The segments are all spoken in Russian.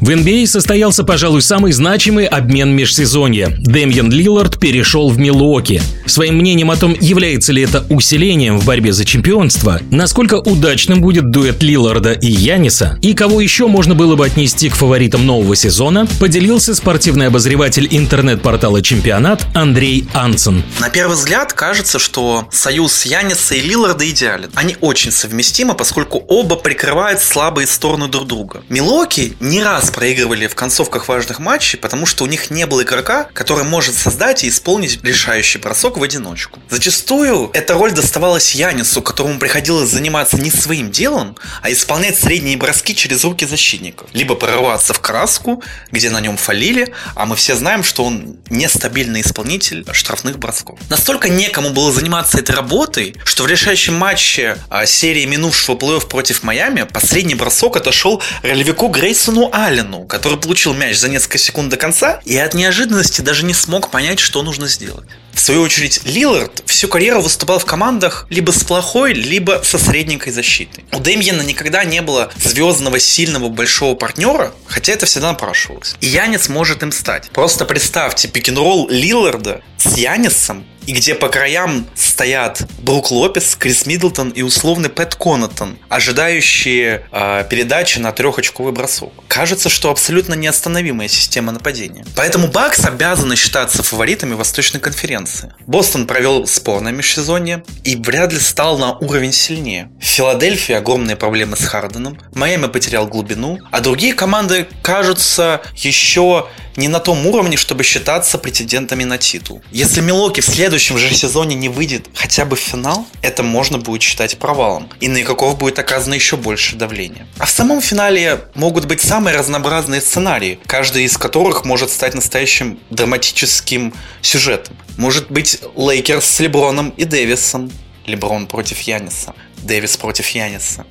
В NBA состоялся, пожалуй, самый значимый обмен межсезонья. Дэмьен Лиллард перешел в Милуоки. Своим мнением о том, является ли это усилением в борьбе за чемпионство, насколько удачным будет дуэт Лилларда и Яниса, и кого еще можно было бы отнести к фаворитам нового сезона, поделился спортивный обозреватель интернет-портала «Чемпионат» Андрей Ансен. На первый взгляд кажется, что союз Яниса и Лилларда идеален. Они очень совместимы, поскольку оба прикрывают слабые стороны друг друга. Милоки не раз раз проигрывали в концовках важных матчей, потому что у них не было игрока, который может создать и исполнить решающий бросок в одиночку. Зачастую эта роль доставалась Янису, которому приходилось заниматься не своим делом, а исполнять средние броски через руки защитников. Либо прорваться в краску, где на нем фалили, а мы все знаем, что он нестабильный исполнитель штрафных бросков. Настолько некому было заниматься этой работой, что в решающем матче а, серии минувшего плей-офф против Майами последний бросок отошел ролевику Грейсону Аль Аллену, который получил мяч за несколько секунд до конца и от неожиданности даже не смог понять, что нужно сделать. В свою очередь, Лилард всю карьеру выступал в командах либо с плохой, либо со средненькой защитой. У Дэмьена никогда не было звездного, сильного, большого партнера, хотя это всегда напрашивалось. И Янец может им стать. Просто представьте пик-н-ролл Лиларда с Янисом и где по краям стоят Брук Лопес, Крис Миддлтон и условный Пэт Конатон, ожидающие э, передачи на трехочковый бросок. Кажется, что абсолютно неостановимая система нападения. Поэтому Бакс обязаны считаться фаворитами Восточной конференции. Бостон провел спорное межсезонье и вряд ли стал на уровень сильнее. В Филадельфии огромные проблемы с Харденом, Майами потерял глубину, а другие команды кажутся еще не на том уровне, чтобы считаться претендентами на титул. Если Милоки в следующем же сезоне не выйдет хотя бы в финал, это можно будет считать провалом. И на игроков будет оказано еще больше давления. А в самом финале могут быть самые разнообразные сценарии, каждый из которых может стать настоящим драматическим сюжетом. Может быть Лейкерс с Леброном и Дэвисом, Леброн против Яниса, Дэвис против Яниса.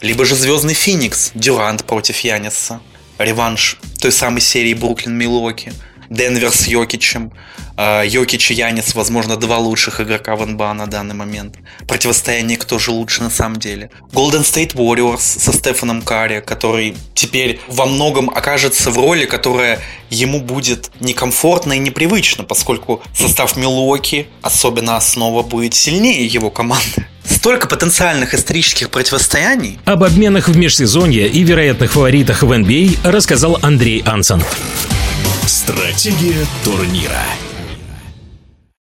Либо же Звездный Феникс, Дюрант против Яниса реванш той самой серии Бруклин-Милуоки. Денвер с Йокичем. А, Йокич и Янис, возможно, два лучших игрока в НБА на данный момент. Противостояние кто же лучше на самом деле. Golden State Warriors со Стефаном Карри, который теперь во многом окажется в роли, которая ему будет некомфортно и непривычно, поскольку состав Милуоки, особенно основа, будет сильнее его команды. Столько потенциальных исторических противостояний. Об обменах в межсезонье и вероятных фаворитах в NBA рассказал Андрей Ансон. Стратегия турнира.